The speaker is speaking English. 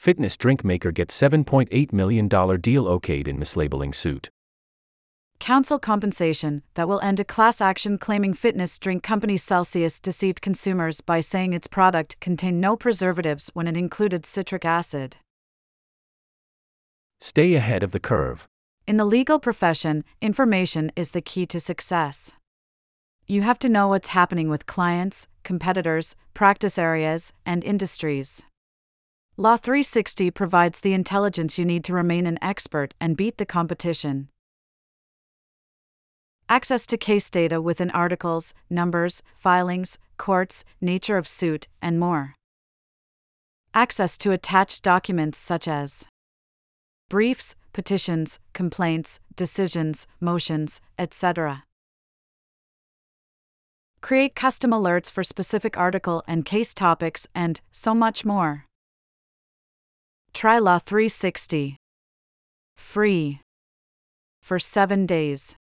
Fitness drink maker gets $7.8 million deal okayed in mislabeling suit. Counsel compensation that will end a class action claiming fitness drink company Celsius deceived consumers by saying its product contained no preservatives when it included citric acid. Stay ahead of the curve. In the legal profession, information is the key to success. You have to know what's happening with clients, competitors, practice areas, and industries. Law 360 provides the intelligence you need to remain an expert and beat the competition. Access to case data within articles, numbers, filings, courts, nature of suit, and more. Access to attached documents such as briefs, petitions, complaints, decisions, motions, etc. Create custom alerts for specific article and case topics, and so much more. Try Law 360. Free. For 7 days.